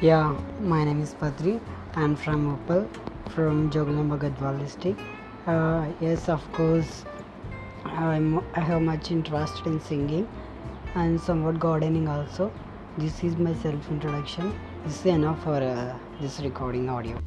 Yeah, my name is Padri. I'm from Opal, from Jogulamba Gadwal district. Uh, yes, of course, I'm, I have much interest in singing and somewhat gardening also. This is my self introduction. This is enough for uh, this recording audio.